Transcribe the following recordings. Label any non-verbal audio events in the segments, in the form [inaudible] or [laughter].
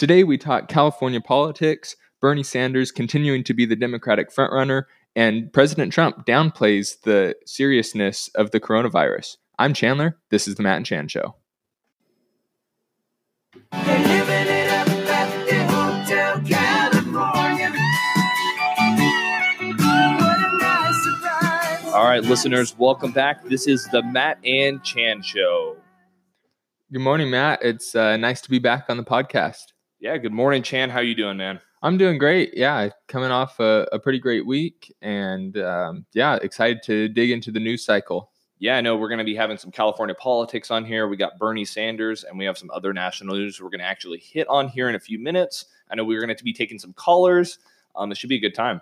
Today, we talk California politics, Bernie Sanders continuing to be the Democratic frontrunner, and President Trump downplays the seriousness of the coronavirus. I'm Chandler. This is the Matt and Chan Show. All right, listeners, welcome back. This is the Matt and Chan Show. Good morning, Matt. It's uh, nice to be back on the podcast. Yeah, good morning, Chan. How you doing, man? I'm doing great. Yeah, coming off a, a pretty great week, and um, yeah, excited to dig into the news cycle. Yeah, I know we're going to be having some California politics on here. We got Bernie Sanders, and we have some other national news we're going to actually hit on here in a few minutes. I know we're going to be taking some callers. Um, it should be a good time.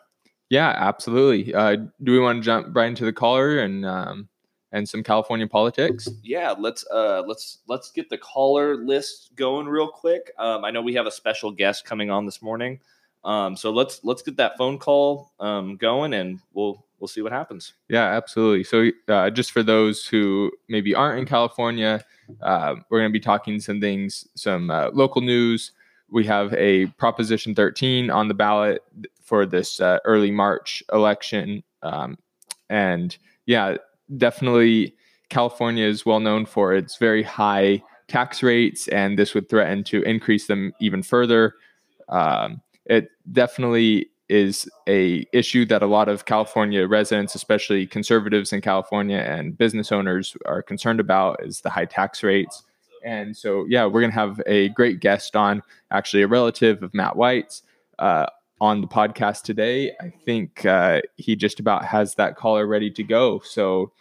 Yeah, absolutely. Uh, do we want to jump right into the caller and um, and some California politics? Yeah, let's uh, let's let's get the caller list going real quick. Um, I know we have a special guest coming on this morning, um, so let's let's get that phone call um, going, and we'll we'll see what happens. Yeah, absolutely. So, uh, just for those who maybe aren't in California, uh, we're going to be talking some things, some uh, local news. We have a Proposition 13 on the ballot for this uh, early March election. Um, and yeah, definitely California is well known for its very high tax rates, and this would threaten to increase them even further. Um, it definitely is a issue that a lot of California residents, especially conservatives in California and business owners, are concerned about is the high tax rates. And so, yeah, we're going to have a great guest on, actually, a relative of Matt White's uh, on the podcast today. I think uh, he just about has that caller ready to go. So,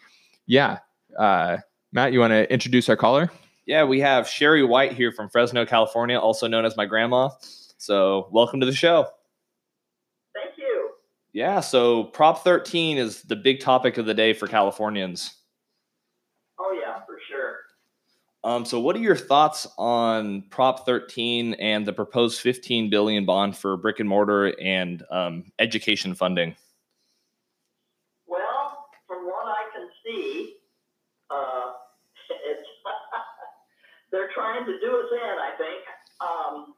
yeah, uh, Matt, you want to introduce our caller? Yeah, we have Sherry White here from Fresno, California, also known as my grandma. So, welcome to the show. Thank you. Yeah, so Prop 13 is the big topic of the day for Californians. Oh, yeah, for sure. Um, so, what are your thoughts on Prop 13 and the proposed 15 billion bond for brick and mortar and um, education funding? Well, from what I can see, uh, [laughs] [laughs] they're trying to do us in. I think um,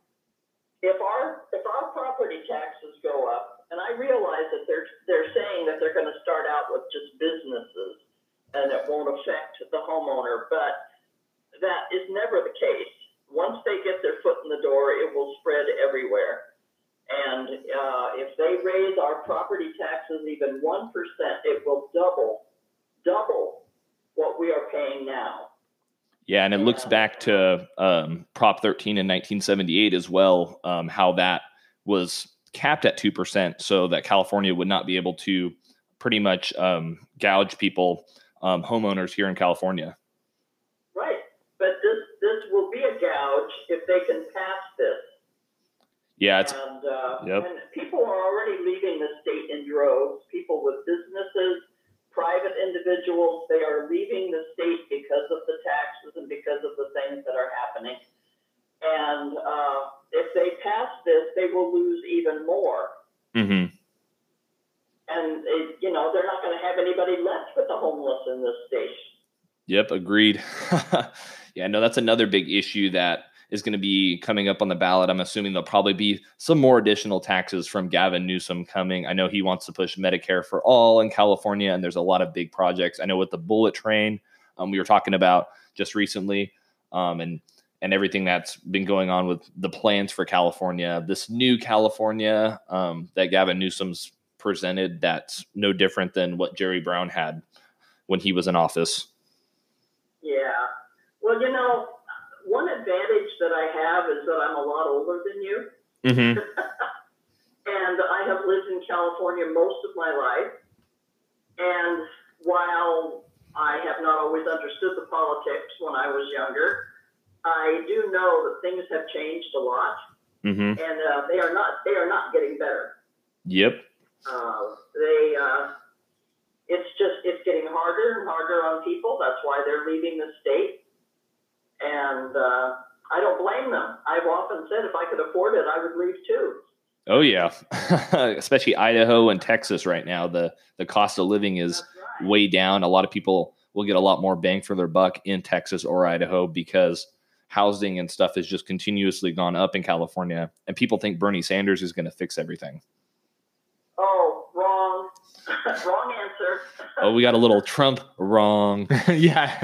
if our if our property taxes go up, and I realize that they're they're saying that they're going to start out with just businesses and it won't affect the homeowner, but that is never the case. Once they get their foot in the door, it will spread everywhere. And uh, if they raise our property taxes even 1%, it will double, double what we are paying now. Yeah, and it looks back to um, Prop 13 in 1978 as well, um, how that was capped at 2%, so that California would not be able to pretty much um, gouge people, um, homeowners here in California. Right. But this, this will be a gouge if they can pass this. Yeah, it's And, uh, Yep. and people are already leaving the state in droves. People with businesses, private individuals, they are leaving the state because of the taxes and because of the things that are happening. And uh, if they pass this, they will lose even more. Mm-hmm. And it, you know they're not going to have anybody left with the homeless in this state. Yep, agreed. [laughs] yeah, no, that's another big issue that is going to be coming up on the ballot. I'm assuming there'll probably be some more additional taxes from Gavin Newsom coming. I know he wants to push Medicare for all in California, and there's a lot of big projects. I know with the bullet train, um, we were talking about just recently, um, and and everything that's been going on with the plans for California. This new California um, that Gavin Newsom's presented, that's no different than what Jerry Brown had when he was in office. Yeah. Well, you know, one advantage that I have is that I'm a lot older than you. Mm-hmm. [laughs] and I have lived in California most of my life. And while I have not always understood the politics when I was younger, I do know that things have changed a lot, Mm-hmm. and uh, they are not they are not getting better. Yep. Uh, they uh, it's just it's getting harder and harder on people. That's why they're leaving the state, and uh, I don't blame them. I've often said if I could afford it, I would leave too. Oh yeah, [laughs] especially Idaho and Texas right now. The the cost of living is right. way down. A lot of people will get a lot more bang for their buck in Texas or Idaho because housing and stuff has just continuously gone up in California, and people think Bernie Sanders is going to fix everything. Oh, wrong. [laughs] wrong answer. Oh, we got a little Trump wrong. [laughs] yeah.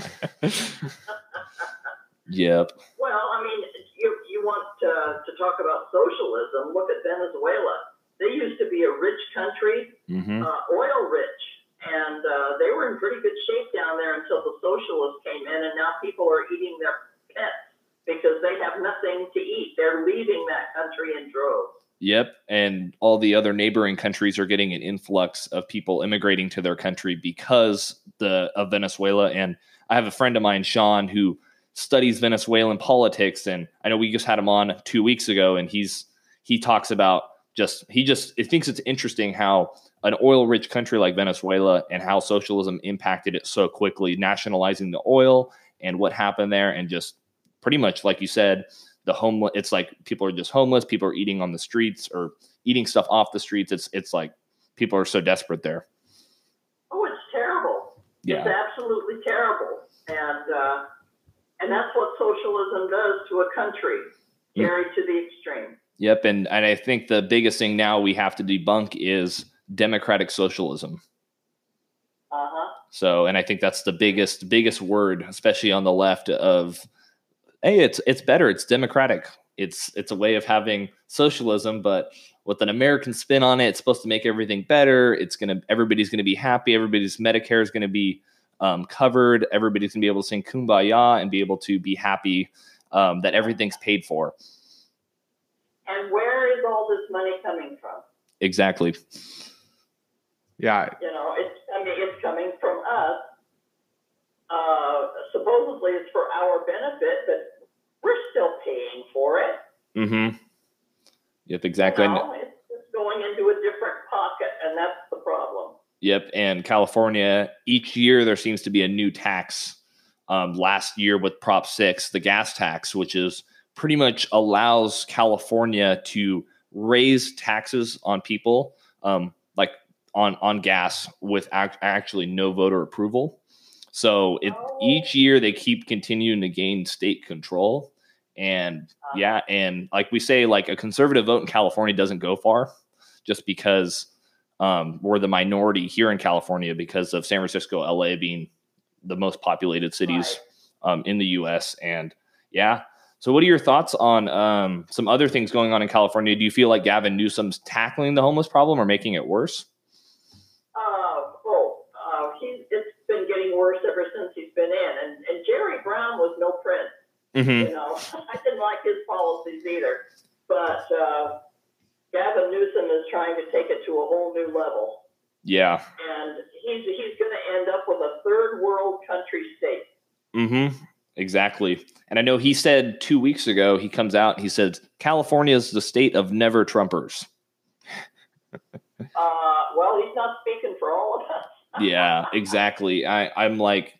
Yep. Well, I mean, you, you want uh, to talk about socialism? Look at Venezuela. They used to be a rich country, hmm uh, oil rich, and uh, they were in pretty good shape down there until the socialists came in, and now people are eating their pets because they have nothing to eat. They're leaving that country in droves. Yep. And all the other neighboring countries are getting an influx of people immigrating to their country because the of Venezuela. And I have a friend of mine, Sean, who studies Venezuelan politics. And I know we just had him on two weeks ago, and he's he talks about just he just it thinks it's interesting how an oil rich country like Venezuela and how socialism impacted it so quickly, nationalizing the oil and what happened there, and just pretty much like you said, the homeless it's like people are just homeless people are eating on the streets or eating stuff off the streets it's it's like people are so desperate there Oh, it's terrible. It's absolutely terrible, and uh, and that's what socialism does to a country, Mm. carried to the extreme. yep and and i think the biggest thing now we have to debunk is democratic socialism Uh huh. so and i think that's the biggest biggest word especially on the left of hey it's it's better it's democratic it's it's a way of having socialism but with an american spin on it it's supposed to make everything better it's gonna everybody's gonna be happy everybody's medicare is gonna be um, covered everybody's gonna be able to sing kumbaya and be able to be happy um, that everything's paid for And where is all this money coming from? exactly Yeah. You know, it's I mean, it's coming from us. Uh, supposedly, it's for our benefit, but we're still paying for it. mm-hmm yep exactly You know? it's, it's going into a different pocket, and that's the problem. Yep. And California, each year there seems to be a new tax. Um, last year with Prop 6, the gas tax, which is pretty much allows California to raise taxes on people, um, like on, on gas with ac- actually no voter approval. So it, Oh. each year they keep continuing to gain state control. And yeah, and like we say, like a conservative vote in California doesn't go far just because um, we're the minority here in California because of San Francisco, LA being the most populated cities um, in the US. And yeah. So, what are your thoughts on um, some other things going on in California? Do you feel like Gavin Newsom's tackling the homeless problem or making it worse? Uh, oh, uh, he's, it's been getting worse ever since he's been in. And, and Jerry Brown was no prince. Mm-hmm. You know, [laughs] I didn't like his policies either. But uh, Gavin Newsom is trying to take it to a whole new level. Yeah. And he's, he's going to end up with a third world country state. Mm-hmm. Exactly. And I know he said two weeks ago, he comes out, he said, California is the state of never Trumpers. [laughs] Uh, well, he's not speaking for all of us. [laughs] yeah, exactly. I, I'm like,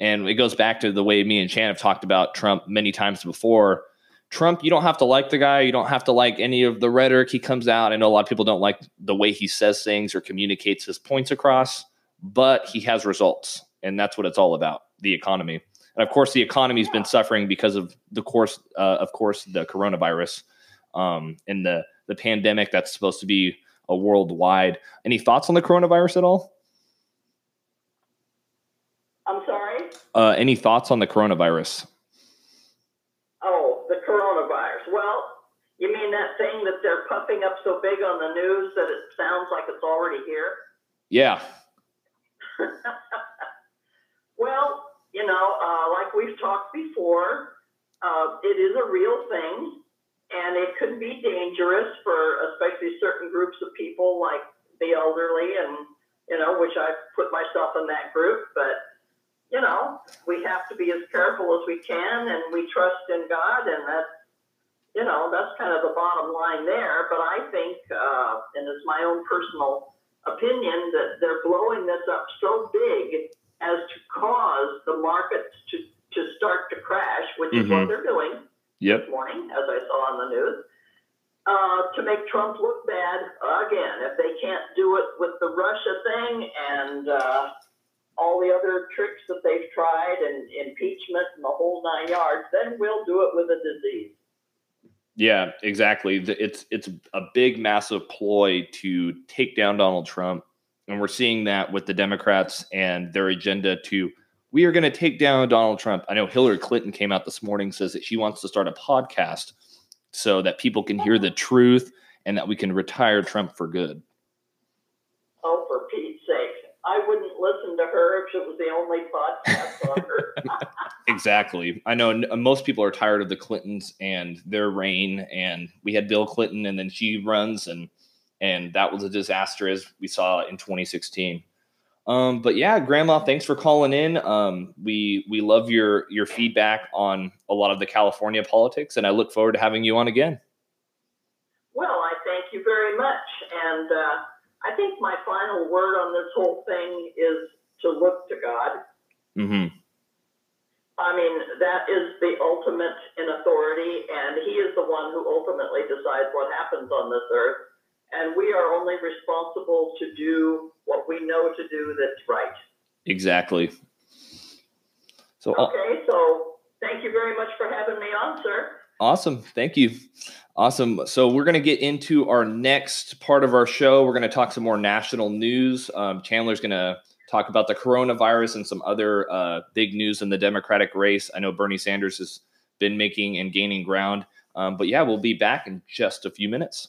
and it goes back to the way me and Chan have talked about Trump many times before. Trump, you don't have to like the guy. You don't have to like any of the rhetoric he comes out. I know a lot of people don't like the way he says things or communicates his points across, but he has results, and that's what it's all about the economy. And of course, the economy's been suffering because of the course, uh, of course, the coronavirus um, and the the pandemic that's supposed to be a worldwide. Any thoughts on the coronavirus at all? I'm sorry? Uh, any thoughts on the coronavirus? Oh, the coronavirus. Well, you mean that thing that they're pumping up so big on the news that it sounds like it's already here? Yeah. [laughs] well, you know, uh, like we've talked before, uh, it is a real thing, and it could be dangerous for especially certain groups of people, like the elderly, and you know, which I put myself in that group. But you know, we have to be as careful as we can, and we trust in God, and that's you know, that's kind of the bottom line there. But I think, uh, and it's my own personal opinion, that they're blowing this up so big as to cause the markets to, to start to crash, which is what Mhm. they're doing Yep. this morning, as I saw on the news, uh, to make Trump look bad again. If they can't do it with the Russia thing and uh, all the other tricks that they've tried and impeachment and the whole nine yards, then we'll do it with a disease. Yeah, exactly. It's it's a big, massive ploy to take down Donald Trump, and we're seeing that with the Democrats and their agenda to we are going to take down Donald Trump. I know Hillary Clinton came out this morning says that she wants to start a podcast so that people can hear the truth and that we can retire Trump for good. Oh, for Pete's sake. I wouldn't listen to her if it was the only podcast on her. [laughs] exactly. I know most people are tired of the Clintons and their reign and we had Bill Clinton and then she runs and and that was a disaster as we saw in 2016. Um, but yeah, Grandma, thanks for calling in. Um, we we love your your feedback on a lot of the California politics, and I look forward to having you on again. Well, I thank you very much, and uh, I think my final word on this whole thing is to look to God. Mm-hmm. I mean, that is the ultimate in authority, and He is the one who ultimately decides what happens on this earth and we are only responsible to do what we know to do that's right. Exactly. So uh, okay, so thank you very much for having me on, sir. Awesome, thank you. Awesome. So we're going to get into our next part of our show. We're going to talk some more national news. Um, Chandler's going to talk about the coronavirus and some other uh, big news in the Democratic race. I know Bernie Sanders has been making and gaining ground. Um, but yeah, we'll be back in just a few minutes.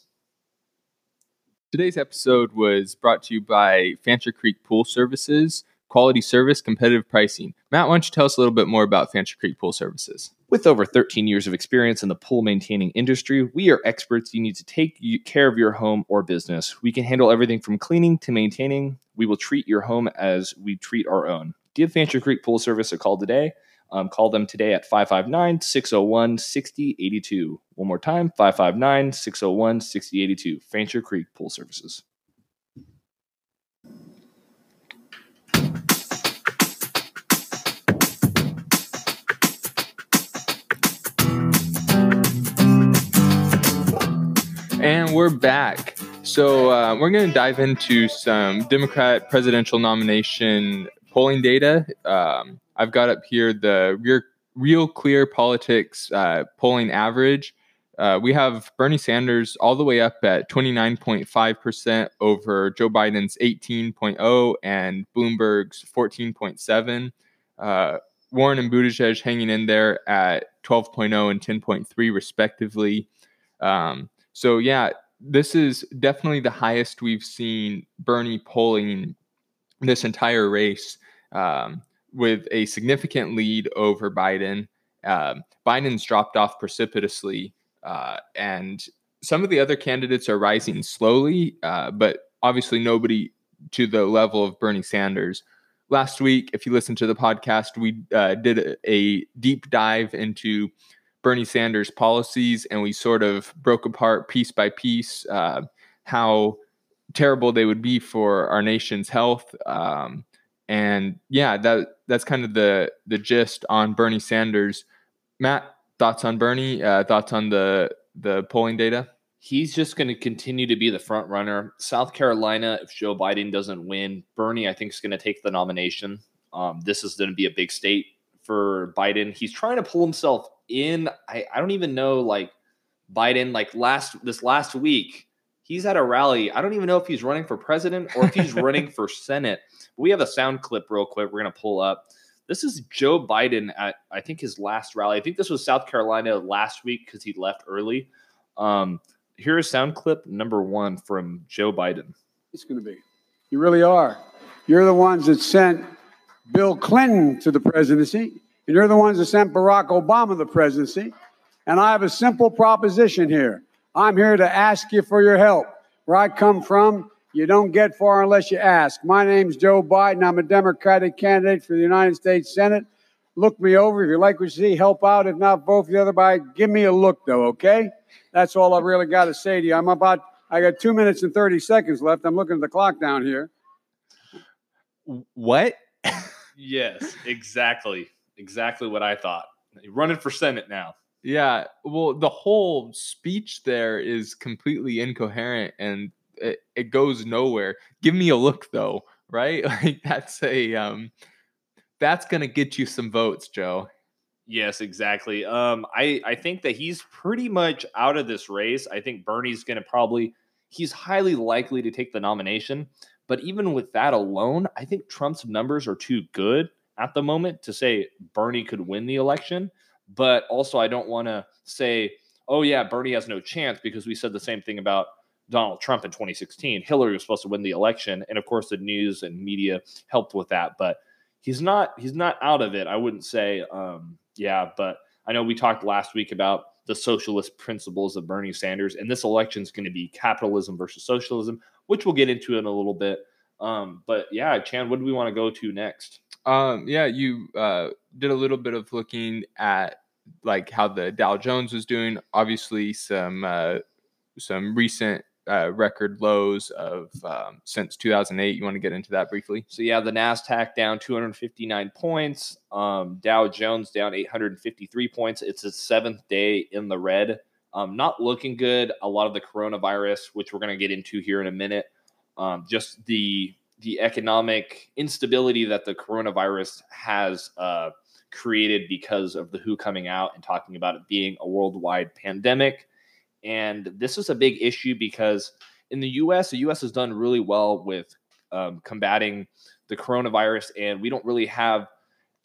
Today's episode was brought to you by Fancher Creek Pool Services, quality service, competitive pricing. Matt, why don't you tell us a little bit more about Fancher Creek Pool Services? With over 13 years of experience in the pool maintaining industry, we are experts you need to take care of your home or business. We can handle everything from cleaning to maintaining. We will treat your home as we treat our own. Give Fancher Creek Pool Service a call today um, call them today at 559 601 6082. One more time 559 601 6082. Fancher Creek Pool Services. And we're back. So uh, we're going to dive into some Democrat presidential nomination polling data. Um, I've got up here the real, real clear politics uh, polling average. Uh, we have Bernie Sanders all the way up at 29.5% over Joe Biden's 18.0 and Bloomberg's 14.7. Uh, Warren and Buttigieg hanging in there at 12.0 and 10.3, respectively. Um, so, yeah, this is definitely the highest we've seen Bernie polling this entire race. Um, with a significant lead over Biden. Uh, Biden's dropped off precipitously, uh, and some of the other candidates are rising slowly, uh, but obviously nobody to the level of Bernie Sanders. Last week, if you listen to the podcast, we uh, did a, a deep dive into Bernie Sanders' policies, and we sort of broke apart piece by piece uh, how terrible they would be for our nation's health. Um, and yeah, that that's kind of the the gist on Bernie Sanders. Matt, thoughts on Bernie? Uh, thoughts on the the polling data? He's just going to continue to be the front runner. South Carolina, if Joe Biden doesn't win, Bernie, I think, is going to take the nomination. Um, this is going to be a big state for Biden. He's trying to pull himself in. I, I don't even know, like Biden, like last this last week, he's at a rally. I don't even know if he's running for president or if he's [laughs] running for Senate. We have a sound clip real quick. We're going to pull up. This is Joe Biden at, I think, his last rally. I think this was South Carolina last week because he left early. Um, here's sound clip number one from Joe Biden. It's going to be. You really are. You're the ones that sent Bill Clinton to the presidency, and you're the ones that sent Barack Obama to the presidency. And I have a simple proposition here. I'm here to ask you for your help. Where I come from, you don't get far unless you ask. My name's Joe Biden. I'm a Democratic candidate for the United States Senate. Look me over. If you like what you see, help out. If not, vote for the other guy. Give me a look, though, okay? That's all I really got to say to you. I'm about, I got two minutes and 30 seconds left. I'm looking at the clock down here. What? [laughs] yes, exactly. Exactly what I thought. You're running for Senate now. Yeah. Well, the whole speech there is completely incoherent and it, it goes nowhere. Give me a look though. right? [laughs] Like that's a um, that's gonna get you some votes, Joe. Yes, exactly. Um, I I think that he's pretty much out of this race. I think Bernie's going to probably he's highly likely to take the nomination. But even with that alone, I think Trump's numbers are too good at the moment to say Bernie could win the election. But also, I don't want to say, oh yeah, Bernie has no chance because we said the same thing about Donald Trump in 2016. Hillary was supposed to win the election, and of course, the news and media helped with that. But he's not he's not out of it. I wouldn't say. Um, yeah, but I know we talked last week about the socialist principles of Bernie Sanders, and this election is going to be capitalism versus socialism, which we'll get into in a little bit. Um, but yeah, Chan, what do we want to go to next? Um, yeah, you uh, did a little bit of looking at like how the Dow Jones was doing. Obviously, some uh, some recent uh, record lows of um, since 2008. You want to get into that briefly? So yeah, the Nasdaq down 259 points, um, Dow Jones down 853 points. It's its seventh day in the red. Um, not looking good. A lot of the coronavirus, which we're going to get into here in a minute, um, just the the economic instability that the coronavirus has uh, created because of the WHO coming out and talking about it being a worldwide pandemic. And this is a big issue because in the US, the US has done really well with um, combating the coronavirus, and we don't really have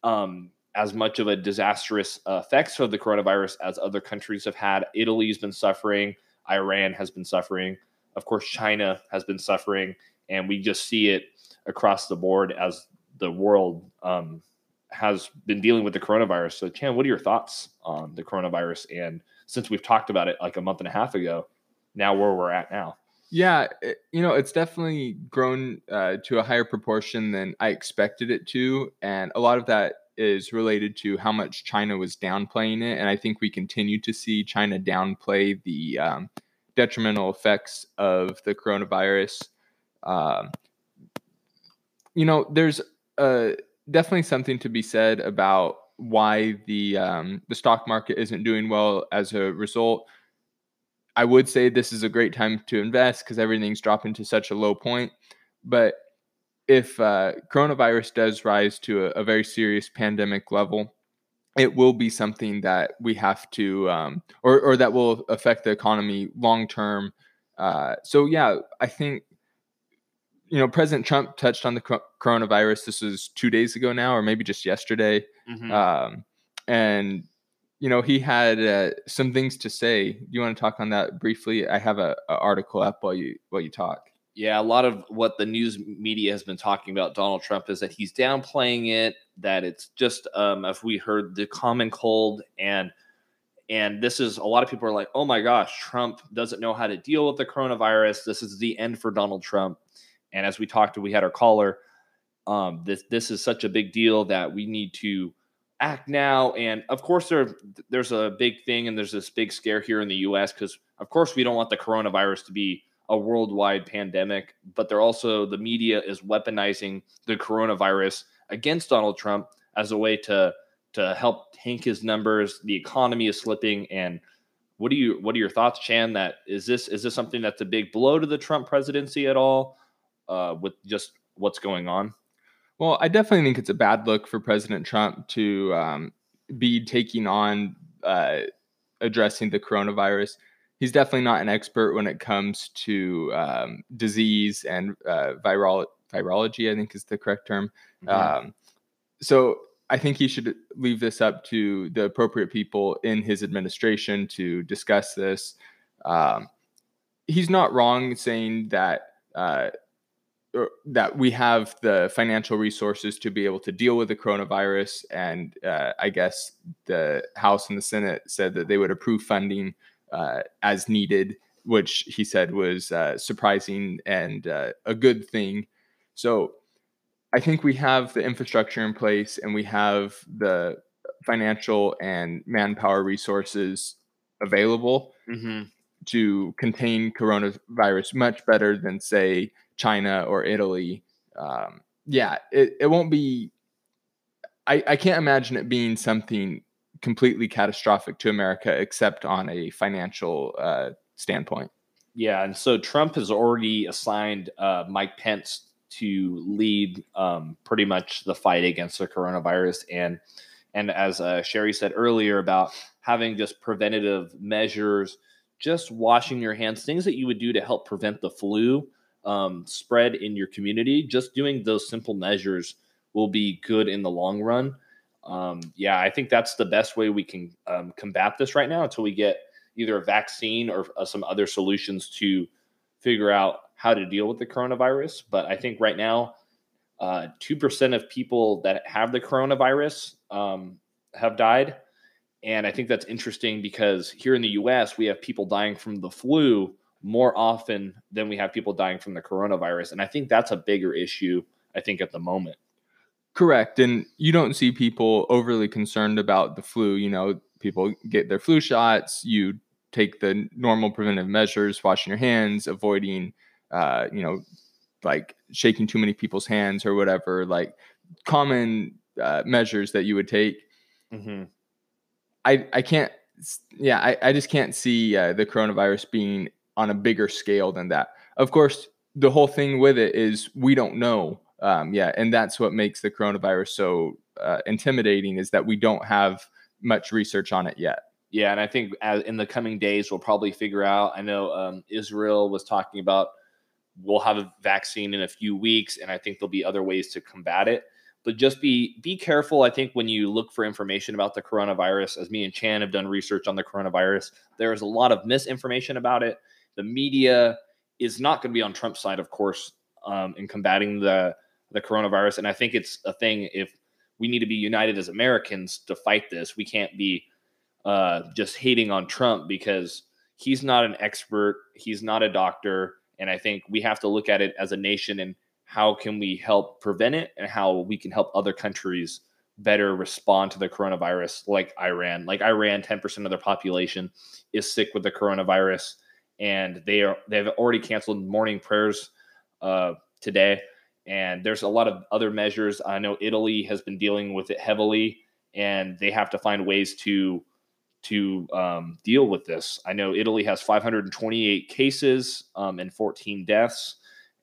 um, as much of a disastrous uh, effects of the coronavirus as other countries have had. Italy's been suffering, Iran has been suffering, of course, China has been suffering, and we just see it across the board as the world um, has been dealing with the coronavirus. So, Chan, what are your thoughts on the coronavirus and since we've talked about it like a month and a half ago, now where we're at now. Yeah, it, you know, it's definitely grown uh, to a higher proportion than I expected it to. And a lot of that is related to how much China was downplaying it. And I think we continue to see China downplay the um, detrimental effects of the coronavirus. Um, you know, there's uh, definitely something to be said about why the um, the stock market isn't doing well as a result. I would say this is a great time to invest because everything's dropping to such a low point. But if uh, coronavirus does rise to a, a, very serious pandemic level, it will be something that we have to, um, or, or that will affect the economy long term. Uh, so, yeah, I think, you know, President Trump touched on the coronavirus. This was two days ago now, or maybe just yesterday. Mm-hmm. Um, and you know he had uh, some things to say. Do you want to talk on that briefly? I have a, a, article up while you while you talk. Yeah, a lot of what the news media has been talking about Donald Trump is that he's downplaying it. That it's just um, if we heard the common cold and and this is a lot of people are like, oh my gosh, Trump doesn't know how to deal with the coronavirus. This is the end for Donald Trump. And as we talked, we had our caller. Um, this this is such a big deal that we need to act now. And of course, there there's a big thing, and there's this big scare here in the U.S. because, of course, we don't want the coronavirus to be a worldwide pandemic. But they're also the media is weaponizing the coronavirus against Donald Trump as a way to to help tank his numbers. The economy is slipping, and what do you what are your thoughts, Chan? That is this is this something that's a big blow to the Trump presidency at all? Uh, with just what's going on? Well, I definitely think it's a bad look for President Trump to um, be taking on uh, addressing the coronavirus. He's definitely not an expert when it comes to um, disease and uh, viral virology. I think is the correct term. Mm-hmm. Um, so I think he should leave this up to the appropriate people in his administration to discuss this. Um, he's not wrong saying that uh, that we have the financial resources to be able to deal with the coronavirus. And uh, I guess the House and the Senate said that they would approve funding uh, as needed, which he said was uh, surprising and uh, a good thing. So I think we have the infrastructure in place and we have the financial and manpower resources available mm-hmm. to contain coronavirus much better than, say, China or Italy, um, yeah, it, it won't be. I, I can't imagine it being something completely catastrophic to America, except on a financial uh, standpoint. Yeah, and so Trump has already assigned uh, Mike Pence to lead um, pretty much the fight against the coronavirus. And and as uh, Sherry said earlier about having just preventative measures, just washing your hands, things that you would do to help prevent the flu um, spread in your community. Just doing those simple measures will be good in the long run. Um, yeah, I think that's the best way we can um, combat this right now until we get either a vaccine or uh, some other solutions to figure out how to deal with the coronavirus. But I think right now, uh, 2% of people that have the coronavirus um, have died. And I think that's interesting because here in the US, we have people dying from the flu more often than we have people dying from the coronavirus. And I think that's a bigger issue, I think, at the moment. Correct. And you don't see people overly concerned about the flu. You know, people get their flu shots, you take the normal preventive measures, washing your hands, avoiding uh, you know, like shaking too many people's hands or whatever, like common uh, measures that you would take. Mm-hmm. I I can't, yeah, I, I just can't see uh, the coronavirus being on a bigger scale than that. Of course, the whole thing with it is we don't know. Um, yeah, and that's what makes the coronavirus so uh, intimidating is that we don't have much research on it yet. Yeah, and I think as, in the coming days we'll probably figure out. I know um, Israel was talking about we'll have a vaccine in a few weeks, and I think there'll be other ways to combat it. But just be be careful. I think when you look for information about the coronavirus, as me and Chan have done research on the coronavirus, there is a lot of misinformation about it. The media is not going to be on Trump's side, of course, um, in combating the the coronavirus. And I think it's a thing if we need to be united as Americans to fight this. We can't be uh, just hating on Trump because he's not an expert. He's not a doctor. And I think we have to look at it as a nation and how can we help prevent it and how we can help other countries better respond to the coronavirus like Iran. Like Iran, 10% of their population is sick with the coronavirus and they are they've already canceled morning prayers uh, today. And there's a lot of other measures. I know Italy has been dealing with it heavily, and they have to find ways to to um, deal with this. I know Italy has 528 cases um, and 14 deaths,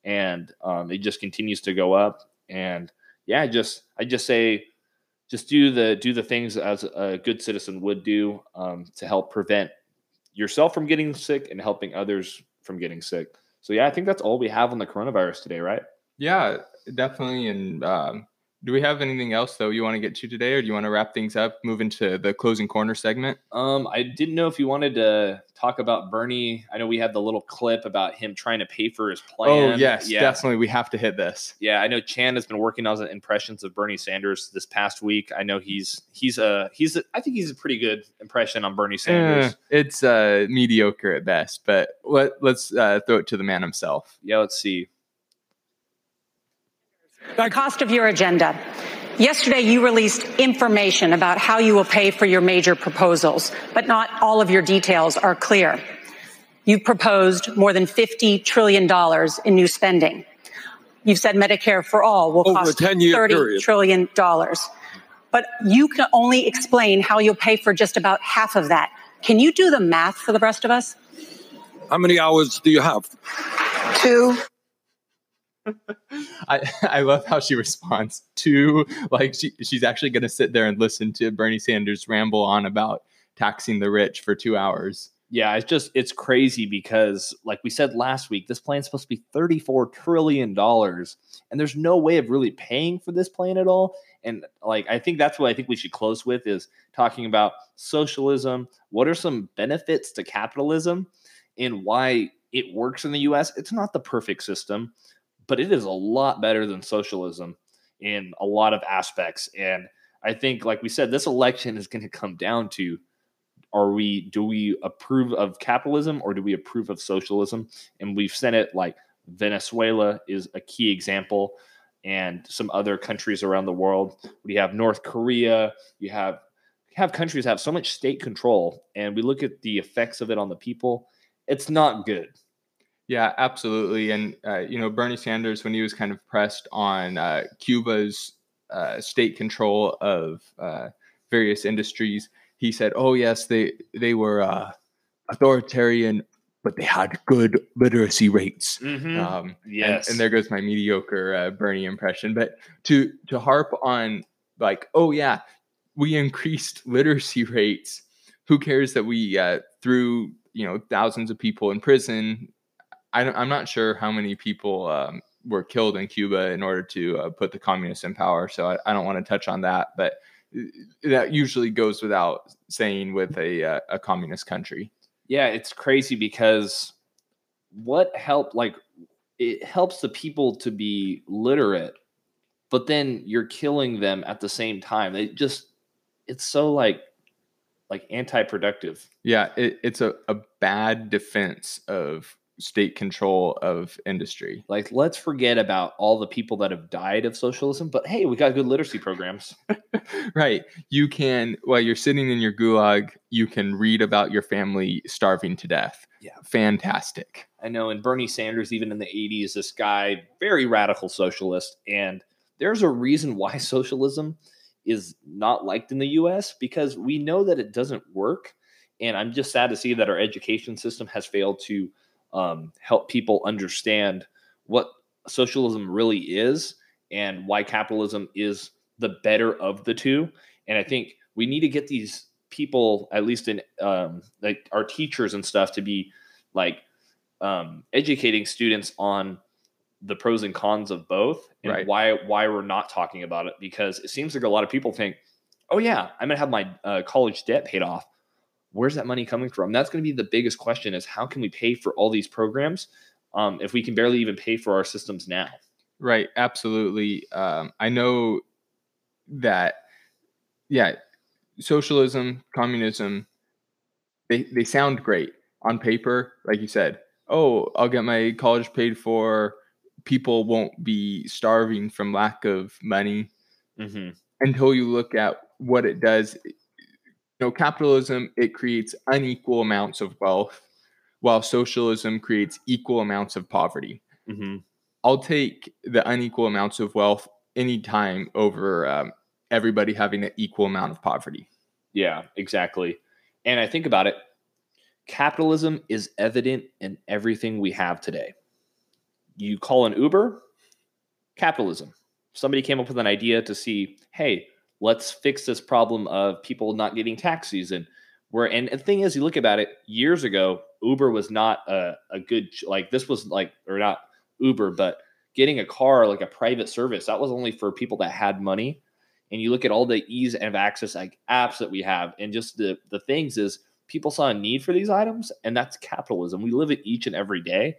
and um, it just continues to go up. And yeah, just I just say, just do the do the things as a good citizen would do um, to help prevent yourself from getting sick and helping others from getting sick. So yeah, I think that's all we have on the coronavirus today, right? Yeah, definitely. And um, do we have anything else though you want to get to today, or do you want to wrap things up, move into the closing corner segment? Um, I didn't know if you wanted to talk about Bernie. I know we had the little clip about him trying to pay for his plan. Oh yes, yeah. definitely. We have to hit this. Yeah, I know Chan has been working on impressions of Bernie Sanders this past week. I know he's he's a he's a, I think he's a pretty good impression on Bernie Sanders. Eh, it's uh, mediocre at best, but let let's uh, throw it to the man himself. Yeah, let's see. The cost of your agenda. Yesterday, you released information about how you will pay for your major proposals, but not all of your details are clear. You've proposed more than $50 trillion in new spending. You've said Medicare for all will Over cost 30 period. trillion dollars. But you can only explain how you'll pay for just about half of that. Can you do the math for the rest of us? How many hours do you have? Two. [laughs] I [laughs] I love how she responds to like she she's actually going to sit there and listen to Bernie Sanders ramble on about taxing the rich for 2 hours. Yeah, it's just it's crazy because like we said last week, this plan's supposed to be 34 trillion dollars and there's no way of really paying for this plan at all. And like I think that's what I think we should close with is talking about socialism. What are some benefits to capitalism and why it works in the US? It's not the perfect system but it is a lot better than socialism in a lot of aspects. And I think, like we said, this election is going to come down to are we do we approve of capitalism or do we approve of socialism? And we've seen it like Venezuela is a key example, and some other countries around the world. We have North Korea. You have have countries have so much state control, and we look at the effects of it on the people. It's not good. Yeah, absolutely. And, uh, you know, Bernie Sanders, when he was kind of pressed on uh, Cuba's uh, state control of uh, various industries, he said, oh, yes, they, they were uh, authoritarian but they had good literacy rates. Mhm. Um, and- yes. and, there goes my mediocre uh, Bernie impression. But to to harp on like, oh yeah, we increased [laughs] literacy rates. Who cares that we uh, threw you know thousands of people in prison? I don't, I'm not sure how many people um, were killed in Cuba in order to uh, put the communists in power. So I, I don't want to touch on that, but uh, that usually goes without saying with a uh, a communist country. yeah, it's crazy because what help like it helps the people to be literate, but then you're killing them at the same time. It just it's so like like anti-productive. Yeah, it, it's a, a bad defense of state control of industry. Like let's forget about all the people that have died of socialism, but hey, we got good literacy programs. [laughs] right. You can, while you're sitting in your gulag, you can read about your family starving to death. Yeah. Fantastic. I know, and Bernie Sanders, even in the 80s, this guy, very radical socialist. And there's a reason why [laughs] socialism is not liked in the US because we know that it doesn't work. And I'm just sad to see that our education system has failed to um, help people understand what socialism really is and why capitalism is the better of the two. And I think we need to get these people, at least in um, like our teachers and stuff, to be like um, educating students on the pros and cons of both and Right. why why we're not talking about it because it seems like a lot of people think oh yeah i'm gonna have my uh, college debt paid off where's that money coming from that's going to be the biggest question is how can we pay for all these programs um, if we can barely even pay for our systems now Right. Absolutely. Um, I know that, yeah, socialism, communism, they, they sound great on paper. Like you said, oh, I'll get my college paid for. People won't be starving from lack of money. mm-hmm. until you look at what it does. Know, capitalism it creates unequal amounts of wealth, while socialism creates equal amounts of poverty. Mm-hmm. I'll take the unequal amounts of wealth anytime over um, everybody having an equal amount of poverty. Yeah, exactly. And I think about it, capitalism is evident in everything we have today. You call an Uber, capitalism. Somebody came up with an idea to see, hey, let's fix this problem of people not getting taxis and where and the thing is you look about it years ago uber was not a, a good like this was like or not uber but getting a car like a private service that was only for people that had money. And you look at all the ease of access like apps that we have and just the the things is people saw a need for these items and that's capitalism. We live it each and every day.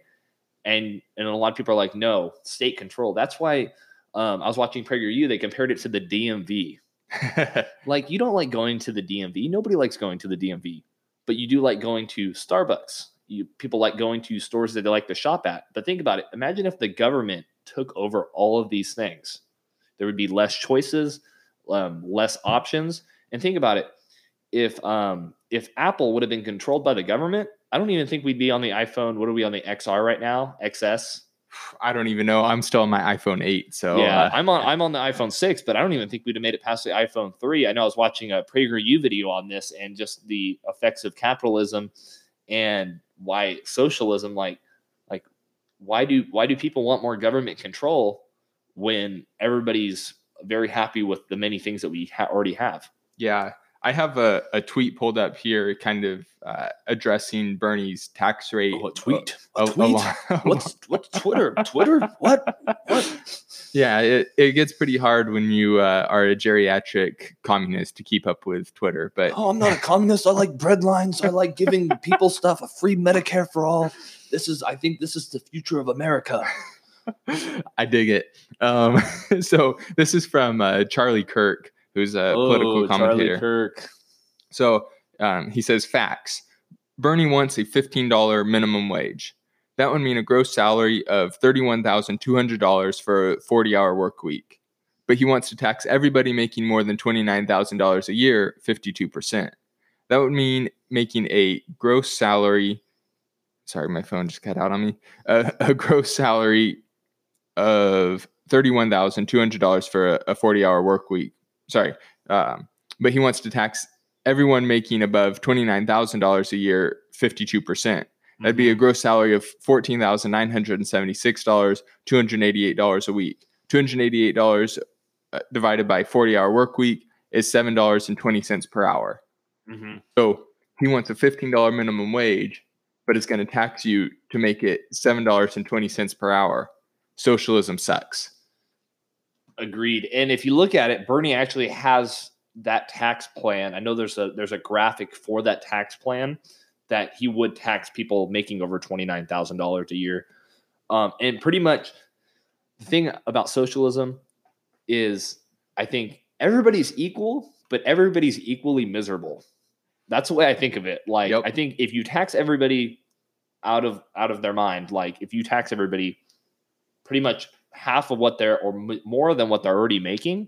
And and a lot of people are like no state control. That's why um, i was watching prageru they compared it to the dmv [laughs] like you don't like going to the dmv nobody likes going to the dmv but you do like going to starbucks. You people like going to stores that they like to shop at. But think about it. Imagine if the government took over all of these things. There would be less choices um, less options. And think about it. If um, if apple would have been controlled by the government i don't even think we'd be on the iphone. What are we on the xr right now? Xs [sighs] I don't even know. I'm still on my iPhone 8. So yeah, uh, I'm on [laughs] I'm on the iPhone six, but I don't even think we'd have made it past the iPhone three. I know I was watching a PragerU video on this and just the effects of capitalism and why socialism, like like why do why do people want more government control when everybody's very happy with the many things that we ha- already have? Yeah, I have a, a tweet pulled up here, kind of uh, addressing Bernie's tax rate. Oh, a tweet? a- A tweet? along- [laughs] What's what's Twitter? Twitter? What? What? yeah, it, it gets pretty hard when you uh, are a geriatric communist to keep up with Twitter. But Oh, I'm not a communist. I like bread lines. I like giving [laughs] people stuff, a free Medicare for all. This is, I think, this is the future of America. [laughs] I dig it. Um, so this is from uh, Charlie Kirk, who's a political commentator. Oh, Kirk. So um, he says facts. Bernie wants a $15 minimum wage. That would mean a gross salary of $31,200 for a 40 hour work week. But he wants to tax everybody making more than $29,000 a year 52%. That would mean making a gross salary. Sorry, my phone just cut out on me. Uh, [laughs] a gross salary of $31,200 for a 40 hour work week. Sorry. Um, but he wants to tax everyone making above $29,000 a year 52%. That'd be a gross salary of fourteen thousand nine hundred and seventy-six dollars, two hundred eighty-eight dollars a week. Two hundred eighty-eight dollars uh, divided by forty-hour work week is seven dollars and twenty cents per hour. Mm-hmm. So he wants a fifteen dollar minimum wage, but it's going to tax you to make it seven dollars and twenty cents per hour. Socialism sucks. Agreed. And if you look at it, Bernie actually has that tax plan. I know there's a there's a graphic for that tax plan that he would tax people making over twenty nine thousand dollars a year. Um, and pretty much the thing about socialism is I think everybody's equal, but everybody's equally miserable. That's the way I think of it. Like Yep. I think if you tax everybody out of out of their mind, like if you tax everybody pretty much half of what they're or m- more than what they're already making,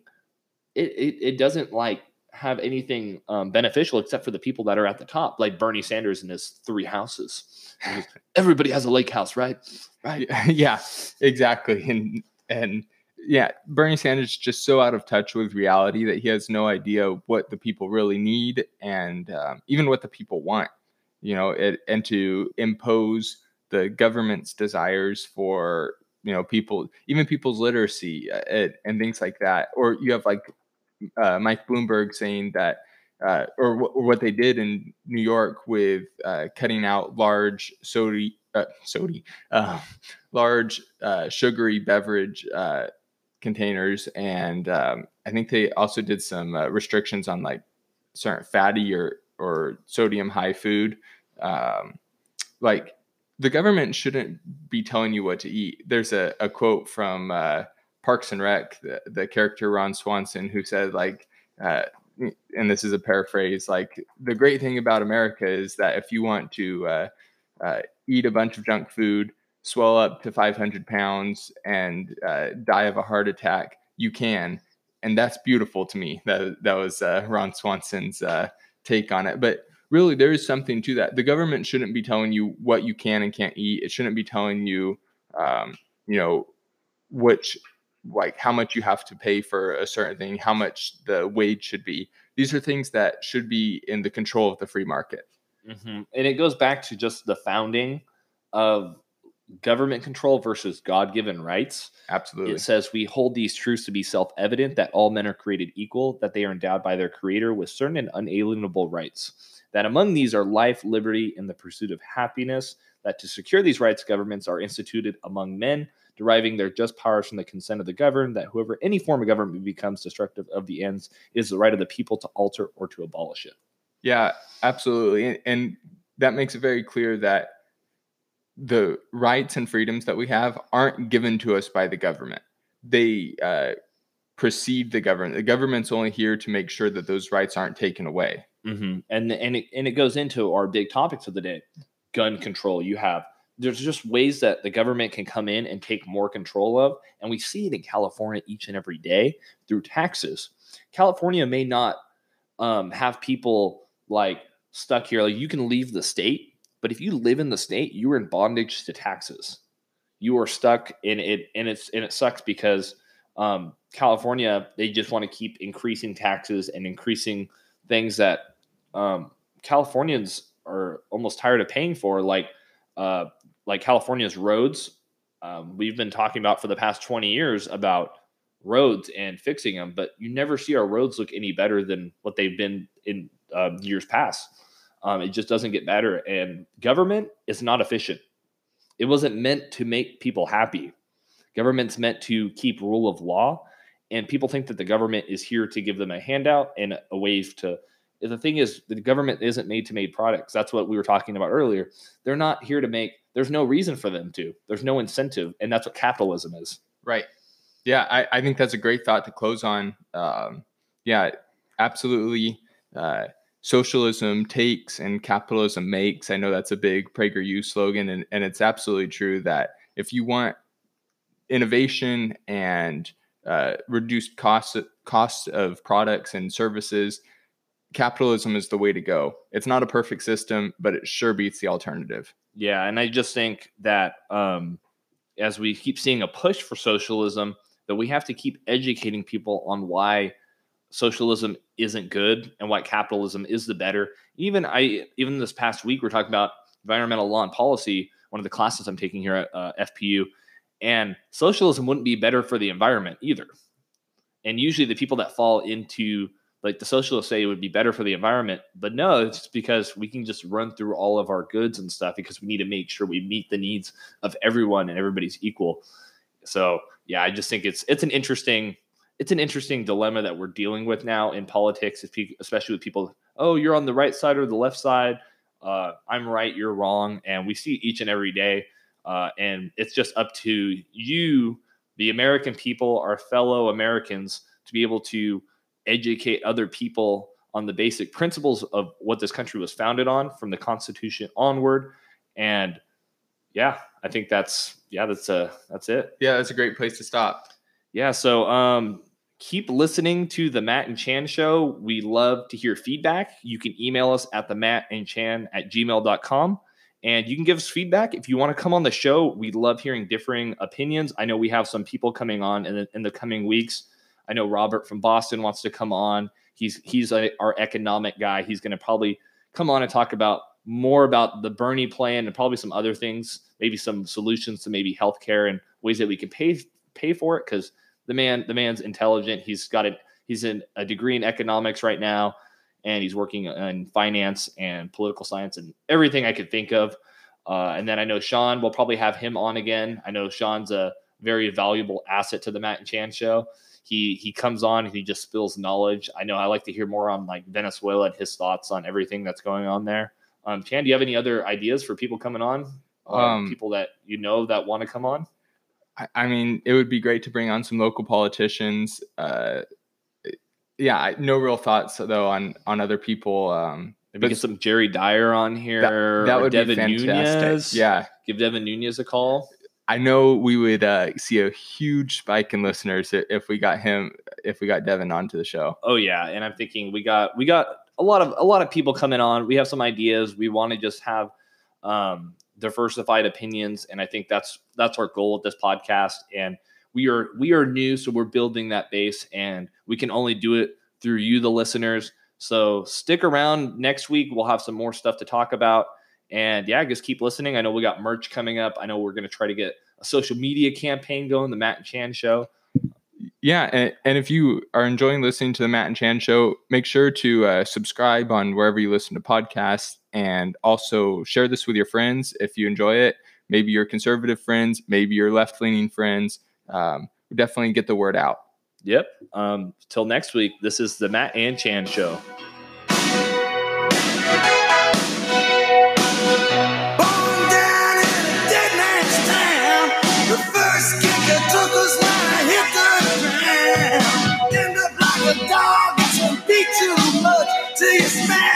it it, it doesn't like have anything um, beneficial except for the people that are at the top, like Bernie Sanders and his three houses. [laughs] Everybody has a lake house, right? Right. [laughs] yeah, exactly. And and yeah, Bernie Sanders is just so out of touch with reality that he has no idea what the people really need and um, even what the people want. You know, it, and to impose the government's desires for you know people, even people's literacy uh, and, and things like that. Or you have like uh, Mike Bloomberg saying that. Uh, or, wh- or what they did in New York with uh, cutting out large soda, uh, soda, [laughs] uh, large uh, sugary beverage uh, containers, and um, I think they also did some restrictions on like certain fatty or or sodium high food. Um, like the government shouldn't be telling you what to eat. There's a, a quote from uh, Parks and Rec, the, the character Ron Swanson, who said like. Uh, and this is a paraphrase like the great thing about america is that if you want to uh, uh, eat a bunch of junk food swell up to 500 pounds and uh, die of a heart attack, you can. And that's beautiful to me. That, that was uh, Ron Swanson's take on it. But really, there is something to that. The government shouldn't be telling you what you can and can't eat. It shouldn't be telling you, um, you know, which, like, how much you have to pay for a certain thing, how much the wage should be. These are things that should be in the control of the free market. hmm And it goes back to just the founding of government control versus God given rights. Absolutely. It says, We hold these truths to be self evident that all men are created equal, that they are endowed by their Creator with certain and unalienable rights, that among these are life, liberty, and the pursuit of happiness, that to secure these rights, governments are instituted among men, deriving their just powers from the consent of the governed, that whoever any form of government becomes destructive of the ends is the right of the people to alter or to abolish it. Yeah, absolutely. And, and that makes it very clear that the rights and freedoms that we have aren't given to us by the government. They uh, precede the government. The government's only here to make sure that those rights aren't taken away. Mm-hmm. And and it, and it goes into our big topics of the day: gun control. You have there's just ways that the government can come in and take more control of, and we see it in California each and every day through taxes. California may not um, have people like stuck here. Like you can leave the state, but if you live in the state, you are in bondage to taxes. You are stuck in it, and it's and it sucks because um, California they just want to keep increasing taxes and increasing things that um, Californians are almost tired of paying for, like uh, like California's roads. Um, we've been talking about for the past twenty years about roads and fixing them, but you never see our roads look any better than what they've been in uh, years past. Um, it just doesn't get better, and government is not efficient. It wasn't meant to make people happy. Government's meant to keep rule of law, and people think that the government is here to give them a handout and a wave to the thing is the government isn't made to make products that's what we were talking about earlier they're not here to make there's no reason for them to there's no incentive and that's what capitalism is Right. Yeah, I, I think that's a great thought to close on. Um, yeah, absolutely. Uh, socialism takes and capitalism makes. I know that's a big PragerU slogan, and, and it's absolutely true that if you want innovation and uh, reduced costs costs of products and services, capitalism is the way to go. It's not a perfect system, but it sure beats the alternative. yeah and i just think that um, as we keep seeing a push for socialism that we have to keep educating people on why socialism isn't good and why capitalism is the better even i even this past week we're talking about environmental law and policy, one of the classes I'm taking here at uh, FPU, and socialism wouldn't be better for the environment either. And usually, the people that fall into like the socialists say it would be better for the environment, but no, it's because we can just run through all of our goods and stuff because we need to make sure we meet the needs of everyone and everybody's equal. So yeah, I just think it's it's an interesting it's an interesting dilemma that we're dealing with now in politics, especially with people. Oh, you're on the right side or the left side. Uh, I'm right, you're wrong, and we see each and every day. Uh, and it's just up to you, the American people, our fellow Americans, to be able to educate other people on the basic principles of what this country was founded on from the Constitution onward. And yeah, I think that's yeah, that's a that's it. Yeah, that's a great place to stop. Yeah, so um keep listening to the Matt and Chan show. We love to hear feedback. You can email us at the Matt and Chan at gmail.com. And you can give us feedback if you want to come on the show. We love hearing differing opinions. I know we have some people coming on in the, in the coming weeks. I know Robert from Boston wants to come on. He's he's a, our economic guy. He's going to probably come on and talk about more about the Bernie plan and probably some other things, maybe some solutions to maybe healthcare and ways that we can pay pay for it because the man the man's intelligent. He's got it. He's in a degree in economics right now, and he's working in finance and political science and everything I could think of. Uh, and then I know Sean. We'll probably have him on again. I know Sean's a very valuable asset to the Matt and Chan show. He he comes on and he just spills knowledge. I know I like to hear more on like Venezuela and his thoughts on everything that's going on there. Um, Chan, do you have any other ideas for people coming on? Uh, um, people that you know that want to come on? I, mean, it would be great to bring on some local politicians. Uh, yeah, no real thoughts though on on other people. Um, Maybe get some Jerry Dyer on here. That, that would Devin be fantastic. Nunes. Yeah, give Devin Nunes a call. I know we would uh, see a huge spike in listeners if we got him, if we got Devin onto the show. Oh yeah, and I'm thinking we got we got a lot of a lot of people coming on. We have some ideas. We want to just have um, diversified opinions, and I think that's that's our goal with this podcast. And we are we are new, so we're building that base, and we can only do it through you, the listeners. So stick around next week. We'll have some more stuff to talk about. And yeah, just keep listening. I know we got merch coming up. I know we're going to try to get a social media campaign going, the Matt and Chan Show. Yeah, and, and if you are enjoying listening to the Matt and Chan Show, make sure to uh, subscribe on wherever you listen to podcasts, and also share this with your friends if you enjoy it. Maybe your conservative friends, maybe your left leaning friends. Um, definitely get the word out. Yep. Um, till next week, this is the Matt and Chan Show. It's man.